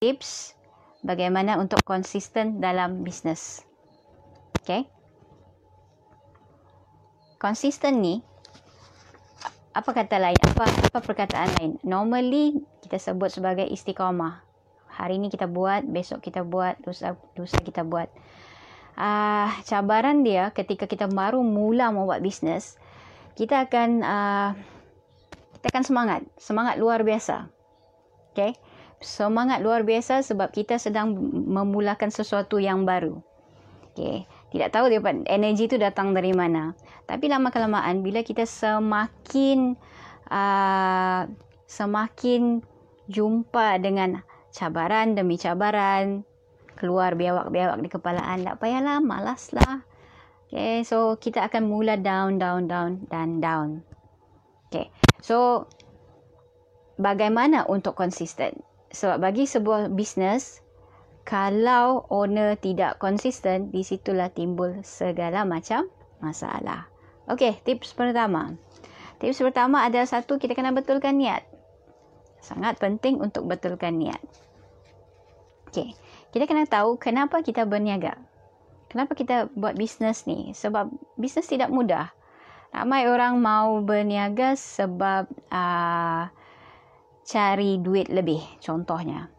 tips bagaimana untuk konsisten dalam bisnes. Okay. Konsisten ni apa kata lain? Apa apa perkataan lain? Normally kita sebut sebagai istiqamah. Hari ni kita buat, besok kita buat, lusa lusa kita buat. Uh, cabaran dia ketika kita baru mula membuat bisnes, kita akan uh, kita akan semangat, semangat luar biasa. Okay? Semangat luar biasa sebab kita sedang memulakan sesuatu yang baru. Okay. Tidak tahu dia energi itu datang dari mana. Tapi lama kelamaan bila kita semakin uh, semakin jumpa dengan cabaran demi cabaran keluar biawak-biawak di kepala anda, payahlah, malaslah. Okay, so kita akan mula down, down, down dan down. Okay, so bagaimana untuk konsisten? Sebab bagi sebuah bisnes, kalau owner tidak konsisten, di situlah timbul segala macam masalah. Okey, tips pertama. Tips pertama adalah satu, kita kena betulkan niat. Sangat penting untuk betulkan niat. Okey, kita kena tahu kenapa kita berniaga. Kenapa kita buat bisnes ni? Sebab bisnes tidak mudah. Ramai orang mau berniaga sebab uh, cari duit lebih contohnya.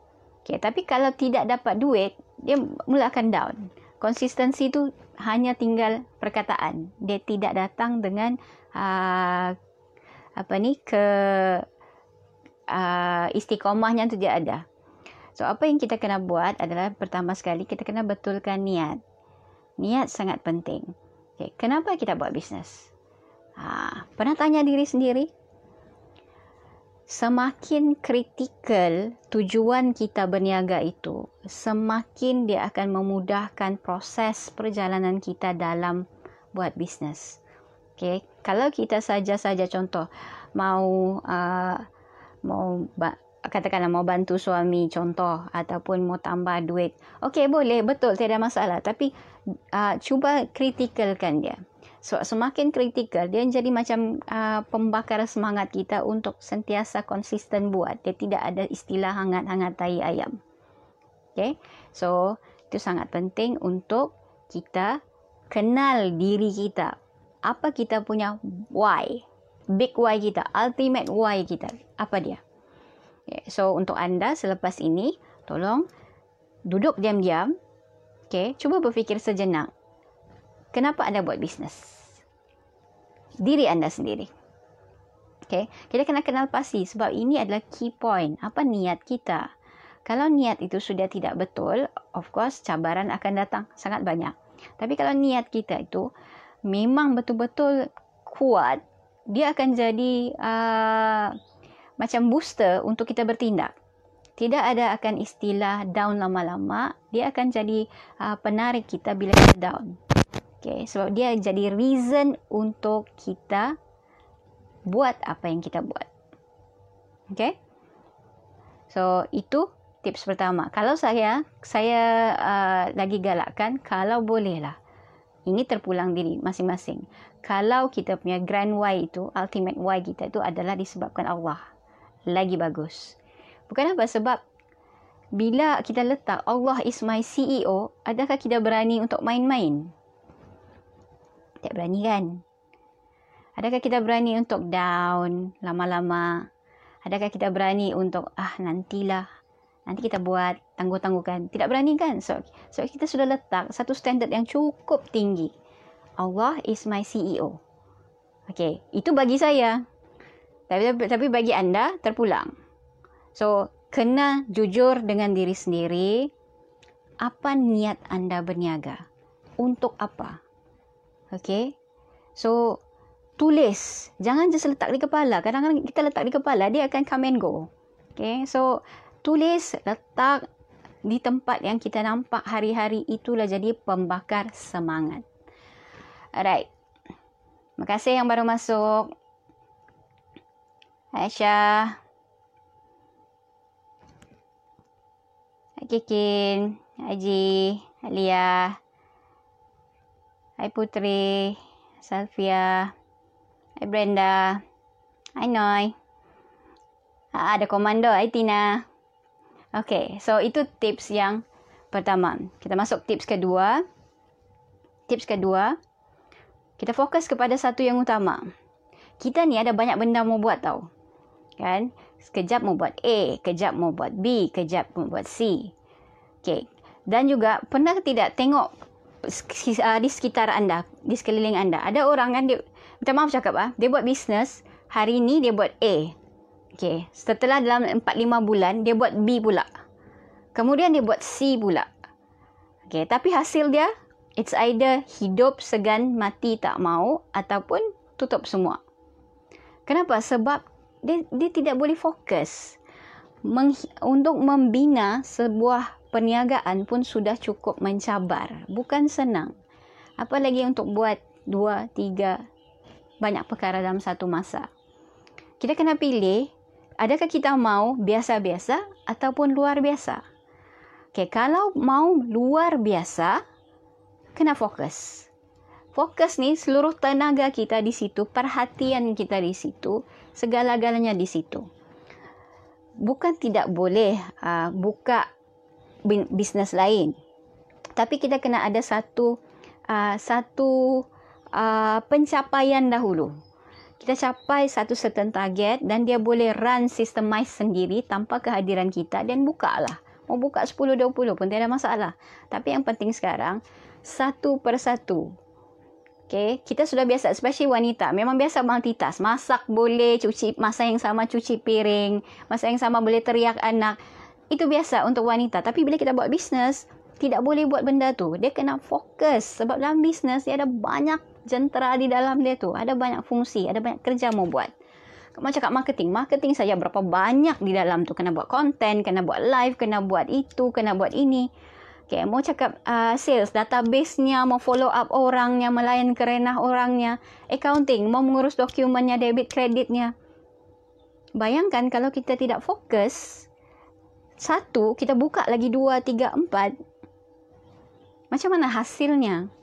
Okay, tapi kalau tidak dapat duit, dia mula akan down. Konsistensi tu hanya tinggal perkataan. Dia tidak datang dengan uh, apa ni ke uh, istiqomahnya tu dia ada. So apa yang kita kena buat adalah pertama sekali kita kena betulkan niat. Niat sangat penting. Okay, kenapa kita buat bisnes? Ha, pernah tanya diri sendiri? Semakin kritikal tujuan kita berniaga itu, semakin dia akan memudahkan proses perjalanan kita dalam buat bisnes. Okay, kalau kita saja-saja contoh mau uh, mau katakanlah mau bantu suami contoh ataupun mau tambah duit, okay boleh betul tidak ada masalah. Tapi uh, cuba kritikalkan dia. So, semakin kritikal, dia jadi macam uh, pembakar semangat kita untuk sentiasa konsisten buat. Dia tidak ada istilah hangat-hangat tai ayam. Okay? So, itu sangat penting untuk kita kenal diri kita. Apa kita punya why? Big why kita. Ultimate why kita. Apa dia? Okay. So, untuk anda selepas ini, tolong duduk diam-diam. Okay? Cuba berfikir sejenak kenapa anda buat bisnes? Diri anda sendiri. Okay. Kita kena kenal pasti sebab ini adalah key point. Apa niat kita? Kalau niat itu sudah tidak betul, of course cabaran akan datang sangat banyak. Tapi kalau niat kita itu memang betul-betul kuat, dia akan jadi uh, macam booster untuk kita bertindak. Tidak ada akan istilah down lama-lama, dia akan jadi uh, penarik kita bila kita down. Okay, sebab dia jadi reason untuk kita buat apa yang kita buat. Okay. So, itu tips pertama. Kalau saya, saya uh, lagi galakkan, kalau boleh lah. Ini terpulang diri masing-masing. Kalau kita punya grand why itu, ultimate why kita itu adalah disebabkan Allah. Lagi bagus. Bukan apa? Sebab bila kita letak Allah is my CEO, adakah kita berani untuk main-main? Tak berani kan? Adakah kita berani untuk down lama-lama? Adakah kita berani untuk ah nantilah nanti kita buat tangguh-tangguhkan? Tidak berani kan? So, so kita sudah letak satu standard yang cukup tinggi. Allah is my CEO. Okay, itu bagi saya. Tapi, tapi bagi anda terpulang. So, kena jujur dengan diri sendiri. Apa niat anda berniaga? Untuk apa? Okay. So, tulis. Jangan just letak di kepala. Kadang-kadang kita letak di kepala, dia akan come and go. Okay. So, tulis, letak di tempat yang kita nampak hari-hari itulah jadi pembakar semangat. Alright. Terima kasih yang baru masuk. Aisyah. Hai Kikin. Haji. Alia. Hai Putri, Salvia, Hai Brenda, Hai Noi. Ah, ada komando, Hai Tina. Okay, so itu tips yang pertama. Kita masuk tips kedua. Tips kedua, kita fokus kepada satu yang utama. Kita ni ada banyak benda mau buat tau. Kan? Sekejap mau buat A, kejap mau buat B, kejap mau buat C. Okay. Dan juga pernah tidak tengok uh, di sekitar anda, di sekeliling anda. Ada orang kan dia, minta maaf cakap ah, dia buat bisnes, hari ni dia buat A. Okay. Setelah dalam 4-5 bulan, dia buat B pula. Kemudian dia buat C pula. Okay. Tapi hasil dia It's either hidup segan mati tak mau ataupun tutup semua. Kenapa? Sebab dia, dia tidak boleh fokus. Meng, untuk membina sebuah perniagaan pun sudah cukup mencabar. Bukan senang. Apalagi untuk buat dua, tiga, banyak perkara dalam satu masa. Kita kena pilih, adakah kita mau biasa-biasa ataupun luar biasa? Okay, kalau mau luar biasa, kena fokus. Fokus ni seluruh tenaga kita di situ, perhatian kita di situ, segala-galanya di situ. Bukan tidak boleh uh, buka bisnes lain. Tapi kita kena ada satu uh, satu uh, pencapaian dahulu. Kita capai satu certain target dan dia boleh run systemize sendiri tanpa kehadiran kita dan buka lah. Mau buka 10-20 pun tidak ada masalah. Tapi yang penting sekarang, satu persatu. Okay, kita sudah biasa, especially wanita, memang biasa multitask. Masak boleh, cuci masa yang sama cuci piring, masa yang sama boleh teriak anak. Itu biasa untuk wanita. Tapi bila kita buat bisnes, tidak boleh buat benda tu. Dia kena fokus. Sebab dalam bisnes, dia ada banyak jentera di dalam dia tu. Ada banyak fungsi, ada banyak kerja mau buat. Macam cakap marketing. Marketing saja berapa banyak di dalam tu. Kena buat konten, kena buat live, kena buat itu, kena buat ini. Okay, mau cakap uh, sales, database-nya, mau follow up orangnya, melayan kerenah orangnya, accounting, mau mengurus dokumennya, debit kreditnya. Bayangkan kalau kita tidak fokus, satu, kita buka lagi dua, tiga, empat. Macam mana hasilnya?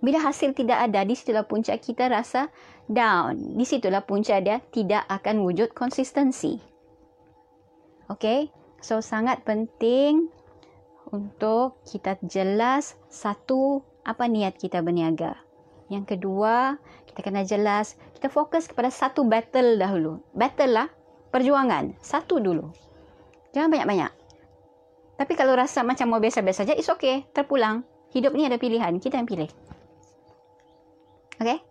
Bila hasil tidak ada, di situlah punca kita rasa down. Di situlah punca dia tidak akan wujud konsistensi. Okay? So, sangat penting untuk kita jelas satu apa niat kita berniaga. Yang kedua, kita kena jelas kita fokus kepada satu battle dahulu. Battle lah, perjuangan. Satu dulu. Jangan banyak-banyak. Tapi kalau rasa macam mau biasa-biasa saja, it's okay. Terpulang. Hidup ni ada pilihan. Kita yang pilih. Okay?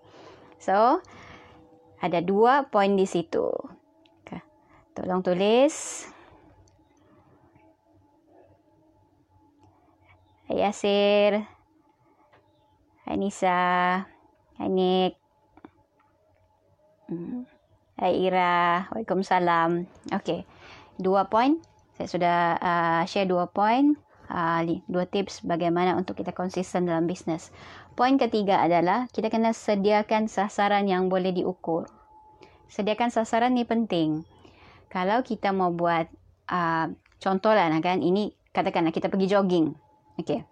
So, ada dua poin di situ. Okay. Tolong tulis. Hai Yasir. Hai Nisa. Hai Nick. Hmm. Hai Ira. Waalaikumsalam. Okey. Dua poin. Saya sudah uh, share dua poin. Uh, dua tips bagaimana untuk kita konsisten dalam bisnes. Poin ketiga adalah kita kena sediakan sasaran yang boleh diukur. Sediakan sasaran ni penting. Kalau kita mau buat uh, contohlah kan ini katakanlah kita pergi jogging. Okey.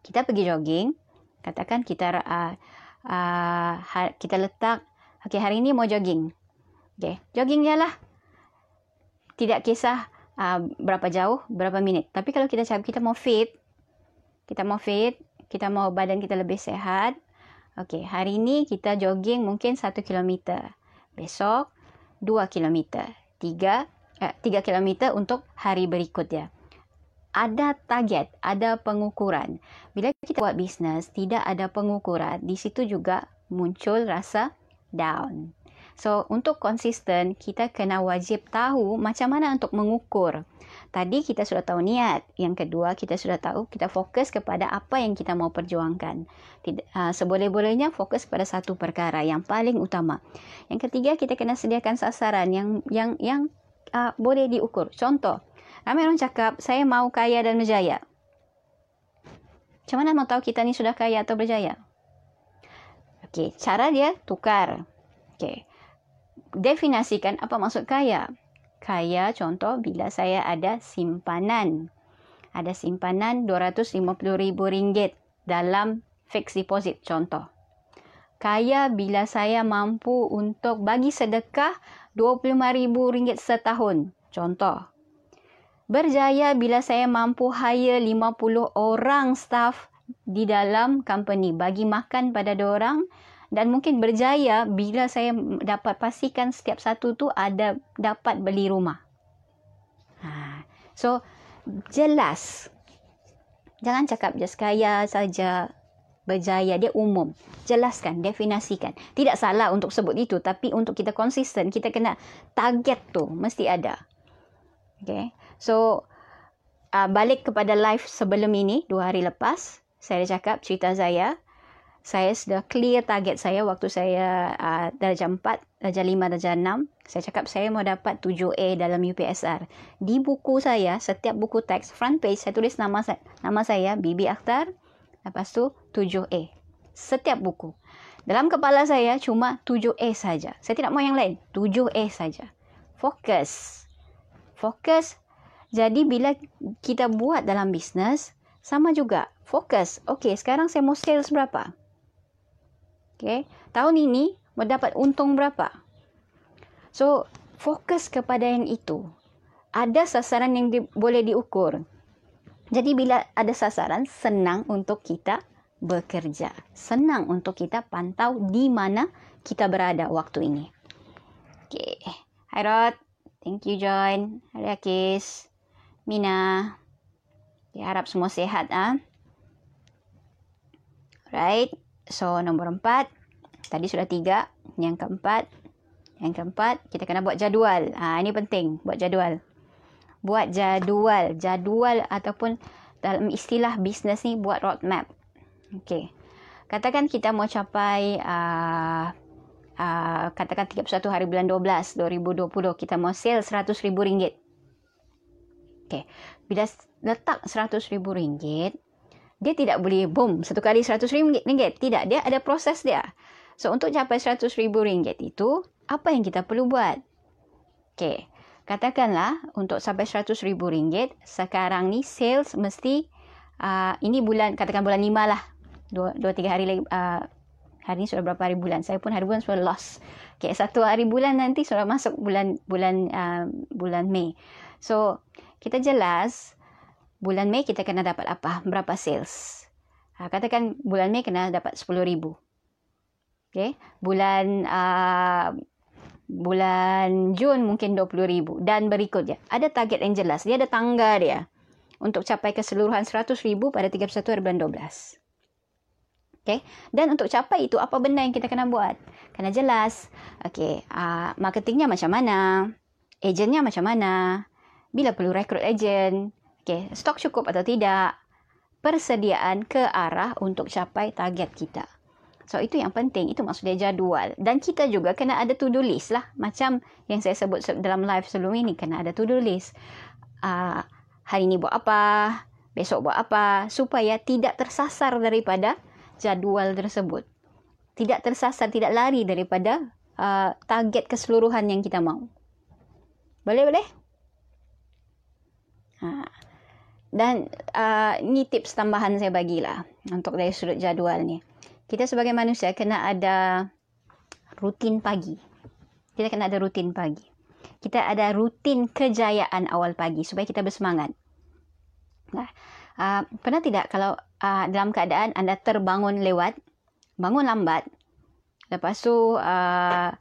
Kita pergi jogging. Katakan kita uh, uh, kita letak okey hari ini mau jogging. Okey, jogging je lah. Tidak kisah uh, berapa jauh, berapa minit. Tapi kalau kita cakap kita mau fit, kita mau fit, kita mau badan kita lebih sehat. Okey, hari ini kita jogging mungkin 1 km. Besok 2 km. 3 eh, 3 km untuk hari berikutnya ada target, ada pengukuran. Bila kita buat bisnes, tidak ada pengukuran, di situ juga muncul rasa down. So, untuk konsisten, kita kena wajib tahu macam mana untuk mengukur. Tadi kita sudah tahu niat. Yang kedua, kita sudah tahu kita fokus kepada apa yang kita mau perjuangkan. Tidak, uh, seboleh-bolehnya fokus pada satu perkara yang paling utama. Yang ketiga, kita kena sediakan sasaran yang yang yang uh, boleh diukur. Contoh, Ramai orang cakap, saya mau kaya dan berjaya. Macam mana mau tahu kita ni sudah kaya atau berjaya? Okey, cara dia tukar. Okey. Definisikan apa maksud kaya. Kaya contoh bila saya ada simpanan. Ada simpanan RM250,000 dalam fixed deposit contoh. Kaya bila saya mampu untuk bagi sedekah RM25,000 setahun. Contoh. Berjaya bila saya mampu hire 50 orang staff di dalam company bagi makan pada orang dan mungkin berjaya bila saya dapat pastikan setiap satu tu ada dapat beli rumah. Ha. So jelas. Jangan cakap just kaya saja berjaya dia umum. Jelaskan, definisikan. Tidak salah untuk sebut itu tapi untuk kita konsisten kita kena target tu mesti ada. Okay. So, uh, balik kepada live sebelum ini, dua hari lepas, saya dah cakap cerita saya. Saya sudah clear target saya waktu saya uh, darjah 4, darjah 5, darjah 6. Saya cakap saya mau dapat 7A dalam UPSR. Di buku saya, setiap buku teks, front page, saya tulis nama saya, nama saya Bibi Akhtar. Lepas tu, 7A. Setiap buku. Dalam kepala saya, cuma 7A saja. Saya tidak mau yang lain. 7A saja. Fokus. Fokus jadi bila kita buat dalam bisnes, sama juga. Fokus. Okey, sekarang saya mau sales berapa? Okey, tahun ini mau dapat untung berapa? So, fokus kepada yang itu. Ada sasaran yang di, boleh diukur. Jadi bila ada sasaran, senang untuk kita bekerja. Senang untuk kita pantau di mana kita berada waktu ini. Okay. Hai Rod. Thank you John. Hari Akis. Mina. Diharap semua sehat ah. Right. So nombor empat. Tadi sudah tiga. Yang keempat. Yang keempat. Kita kena buat jadual. Ah ini penting. Buat jadual. Buat jadual. Jadual ataupun dalam istilah bisnes ni buat roadmap. Okay. Katakan kita mau capai uh, uh, katakan 31 hari bulan 12 2020 kita mau sale 100 ribu ringgit. Okay. Bila letak RM100,000, dia tidak boleh boom satu kali RM100,000. Tidak. Dia ada proses dia. So, untuk capai RM100,000 itu, apa yang kita perlu buat? Okay. Katakanlah, untuk sampai RM100,000, sekarang ni sales mesti, uh, ini bulan, katakan bulan 5 lah. Dua, dua tiga hari lagi, uh, hari ni sudah berapa hari bulan? Saya pun hari bulan sudah lost. Okay, satu hari bulan nanti sudah masuk bulan bulan uh, bulan Mei. So, kita jelas bulan Mei kita kena dapat apa? Berapa sales? Ha, katakan bulan Mei kena dapat 10,000. Okay. Bulan uh, bulan Jun mungkin 20,000 dan berikutnya. Ada target yang jelas. Dia ada tangga dia untuk capai keseluruhan 100,000 pada 31 hari bulan 12. Okay. Dan untuk capai itu, apa benda yang kita kena buat? Kena jelas. Okay. Uh, marketingnya macam mana? Agentnya macam mana? bila perlu rekrut ejen, okay, stok cukup atau tidak, persediaan ke arah untuk capai target kita. So itu yang penting, itu maksudnya jadual. Dan kita juga kena ada to-do list lah. Macam yang saya sebut dalam live sebelum ini, kena ada to-do list. Uh, hari ini buat apa, besok buat apa, supaya tidak tersasar daripada jadual tersebut. Tidak tersasar, tidak lari daripada uh, target keseluruhan yang kita mau. Boleh, boleh? Ha. Dan uh, ni tips tambahan saya bagilah untuk dari sudut jadual ni. Kita sebagai manusia kena ada rutin pagi. Kita kena ada rutin pagi. Kita ada rutin kejayaan awal pagi supaya kita bersemangat. Nah, uh, pernah tidak kalau uh, dalam keadaan anda terbangun lewat, bangun lambat, lepas tu uh,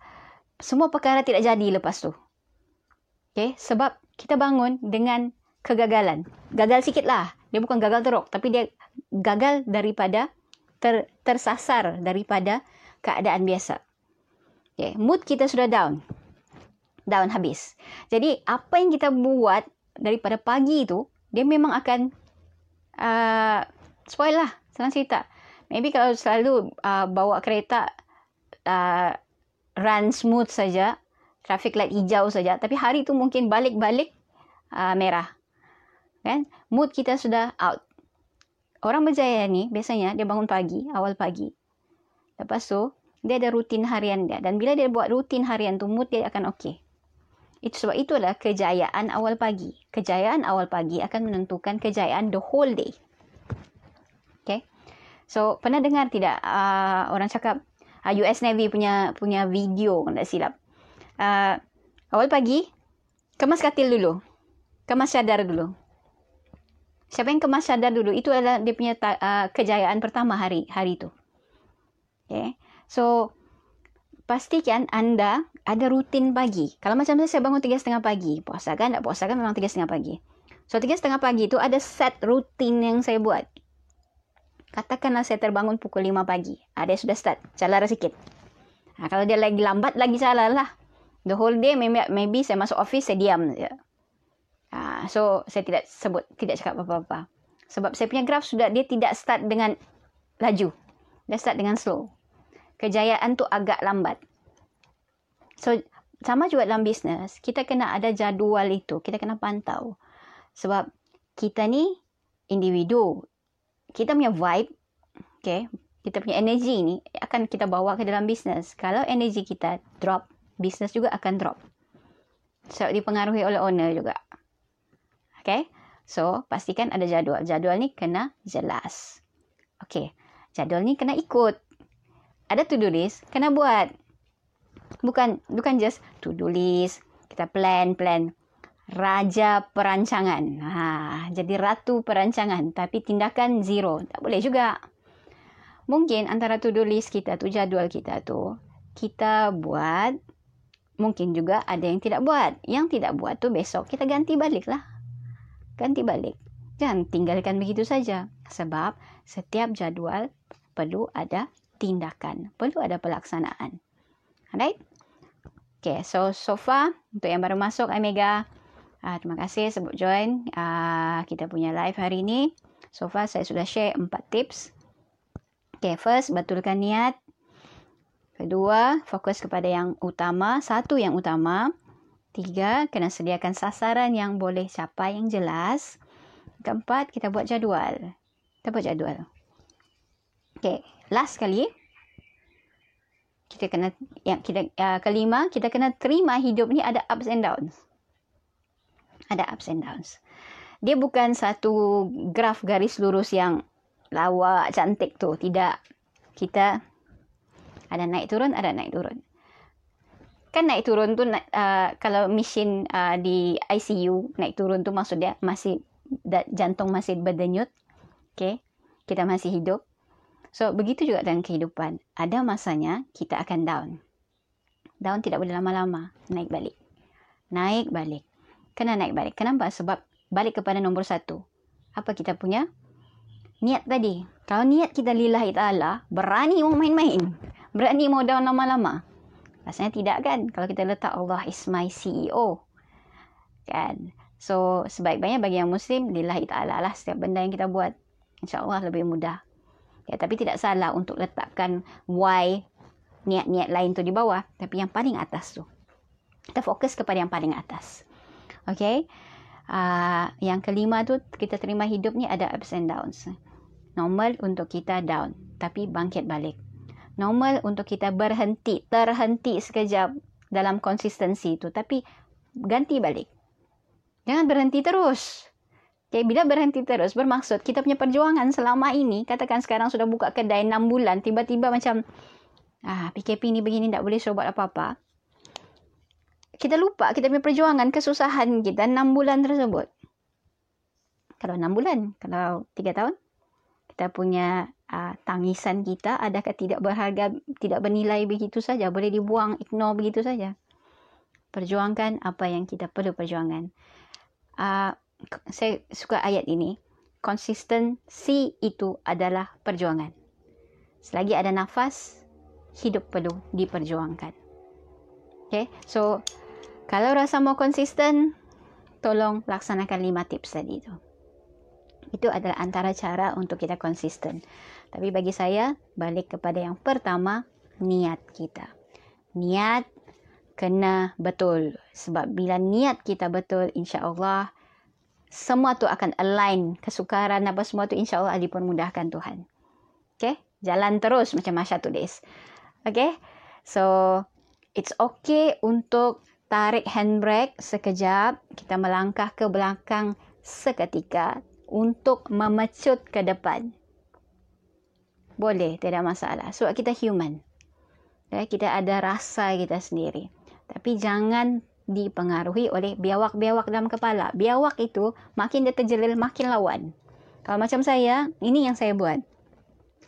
semua perkara tidak jadi lepas tu. Okay? Sebab kita bangun dengan kegagalan. Gagal sikit lah. Dia bukan gagal teruk. Tapi dia gagal daripada ter, tersasar daripada keadaan biasa. Okay. Mood kita sudah down. Down habis. Jadi apa yang kita buat daripada pagi itu, dia memang akan uh, spoil lah. Senang cerita. Maybe kalau selalu uh, bawa kereta uh, run smooth saja, traffic light hijau saja, tapi hari itu mungkin balik-balik uh, merah kan? Mood kita sudah out. Orang berjaya ni biasanya dia bangun pagi awal pagi. Lepas tu dia ada rutin harian dia. Dan bila dia buat rutin harian tu mood dia akan okey. Itu sebab itulah kejayaan awal pagi. Kejayaan awal pagi akan menentukan kejayaan the whole day. Okay so pernah dengar tidak uh, orang cakap uh, US Navy punya punya video tak silap. Uh, awal pagi kemas katil dulu. Kemas cadar dulu. Siapa yang kemas cadar dulu? Itu adalah dia punya uh, kejayaan pertama hari hari itu. Okay. So, pastikan anda ada rutin pagi. Kalau macam saya, saya bangun tiga setengah pagi. Puasa kan? Tak puasa kan memang tiga setengah pagi. So, tiga setengah pagi itu ada set rutin yang saya buat. Katakanlah saya terbangun pukul lima pagi. Ada ah, sudah start. Calar sikit. Ha, kalau dia lagi lambat, lagi calar lah. The whole day, maybe, maybe saya masuk office, saya diam saja. So, saya tidak sebut, tidak cakap apa-apa. Sebab saya punya graf sudah, dia tidak start dengan laju. Dia start dengan slow. Kejayaan tu agak lambat. So, sama juga dalam bisnes, kita kena ada jadual itu. Kita kena pantau. Sebab kita ni individu. Kita punya vibe, okay, kita punya energi ni akan kita bawa ke dalam bisnes. Kalau energi kita drop, bisnes juga akan drop. Sebab dipengaruhi oleh owner juga. Okay. So, pastikan ada jadual. Jadual ni kena jelas. Okay. Jadual ni kena ikut. Ada to-do list, kena buat. Bukan bukan just to-do list. Kita plan, plan raja perancangan. Ha, jadi ratu perancangan tapi tindakan zero. Tak boleh juga. Mungkin antara to-do list kita tu, jadual kita tu, kita buat, mungkin juga ada yang tidak buat. Yang tidak buat tu besok kita ganti balik lah. Ganti balik. Jangan tinggalkan begitu saja. Sebab setiap jadual perlu ada tindakan. Perlu ada pelaksanaan. Alright? Okay, so so far untuk yang baru masuk Omega, Uh, terima kasih sebut join uh, kita punya live hari ini. So far saya sudah share empat tips. Okay, first betulkan niat. Kedua, fokus kepada yang utama. Satu yang utama. Tiga, kena sediakan sasaran yang boleh capai yang jelas. Keempat, kita buat jadual. Kita buat jadual. Okay, last kali. Kita kena, yang kita, uh, kelima, kita kena terima hidup ni ada ups and downs ada ups and downs. Dia bukan satu graf garis lurus yang lawak, cantik tu. Tidak. Kita ada naik turun, ada naik turun. Kan naik turun tu, uh, kalau mesin uh, di ICU, naik turun tu maksud dia masih, jantung masih berdenyut. Okay. Kita masih hidup. So, begitu juga dalam kehidupan. Ada masanya kita akan down. Down tidak boleh lama-lama. Naik balik. Naik balik kena naik balik. Kenapa? Sebab balik kepada nombor satu. Apa kita punya? Niat tadi. Kalau niat kita lillahi ta'ala, berani mau main-main. Berani mau down lama-lama. Rasanya tidak kan? Kalau kita letak Allah is my CEO. Kan? So, sebaik-baiknya bagi yang Muslim, lillahi ta'ala lah setiap benda yang kita buat. InsyaAllah lebih mudah. Ya, tapi tidak salah untuk letakkan why niat-niat lain tu di bawah. Tapi yang paling atas tu. Kita fokus kepada yang paling atas. Okay. Uh, yang kelima tu kita terima hidup ni ada ups and downs. Normal untuk kita down. Tapi bangkit balik. Normal untuk kita berhenti. Terhenti sekejap dalam konsistensi tu. Tapi ganti balik. Jangan berhenti terus. Okay, bila berhenti terus bermaksud kita punya perjuangan selama ini katakan sekarang sudah buka kedai 6 bulan tiba-tiba macam ah PKP ni begini tak boleh buat apa-apa kita lupa kita punya perjuangan, kesusahan kita enam bulan tersebut. Kalau enam bulan, kalau tiga tahun, kita punya uh, tangisan kita adakah tidak berharga, tidak bernilai begitu saja, boleh dibuang, ignore begitu saja. Perjuangkan apa yang kita perlu perjuangan. Uh, saya suka ayat ini. Konsistensi itu adalah perjuangan. Selagi ada nafas, hidup perlu diperjuangkan. Okay, so kalau rasa mau konsisten, tolong laksanakan lima tips tadi itu. Itu adalah antara cara untuk kita konsisten. Tapi bagi saya, balik kepada yang pertama, niat kita. Niat kena betul. Sebab bila niat kita betul, insya Allah, semua tu akan align. Kesukaran apa semua tu insya Allah dipermudahkan Tuhan. Okay? Jalan terus macam Masya tulis. Okay? So, it's okay untuk tarik handbrake sekejap, kita melangkah ke belakang seketika untuk memecut ke depan. Boleh, tidak masalah. Sebab kita human. Ya, kita ada rasa kita sendiri. Tapi jangan dipengaruhi oleh biawak-biawak dalam kepala. Biawak itu makin dia terjelil, makin lawan. Kalau macam saya, ini yang saya buat.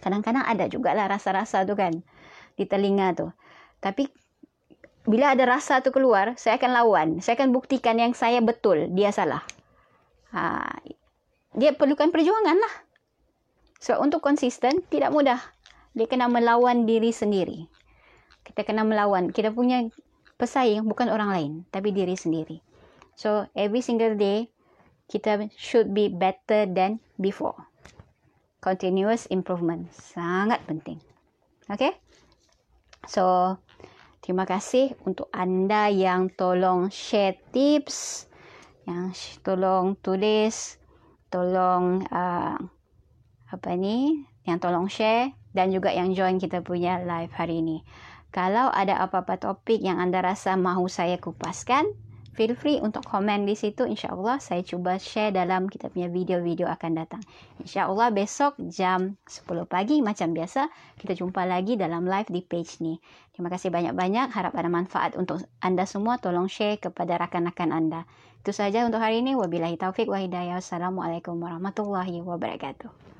Kadang-kadang ada juga lah rasa-rasa tu kan di telinga tu. Tapi bila ada rasa tu keluar, saya akan lawan. Saya akan buktikan yang saya betul, dia salah. Ha, dia perlukan perjuangan lah. So, untuk konsisten, tidak mudah. Dia kena melawan diri sendiri. Kita kena melawan. Kita punya pesaing bukan orang lain, tapi diri sendiri. So, every single day, kita should be better than before. Continuous improvement. Sangat penting. Okay? So, terima kasih untuk anda yang tolong share tips, yang tolong tulis, tolong uh, apa ni, yang tolong share dan juga yang join kita punya live hari ini. Kalau ada apa-apa topik yang anda rasa mahu saya kupaskan, feel free untuk komen di situ. InsyaAllah saya cuba share dalam kita punya video-video akan datang. InsyaAllah besok jam 10 pagi macam biasa, kita jumpa lagi dalam live di page ni. Terima kasih banyak-banyak. Harap ada manfaat untuk anda semua. Tolong share kepada rakan-rakan anda. Itu saja untuk hari ini. Wabillahi taufiq wa hidayah. Assalamualaikum warahmatullahi wabarakatuh.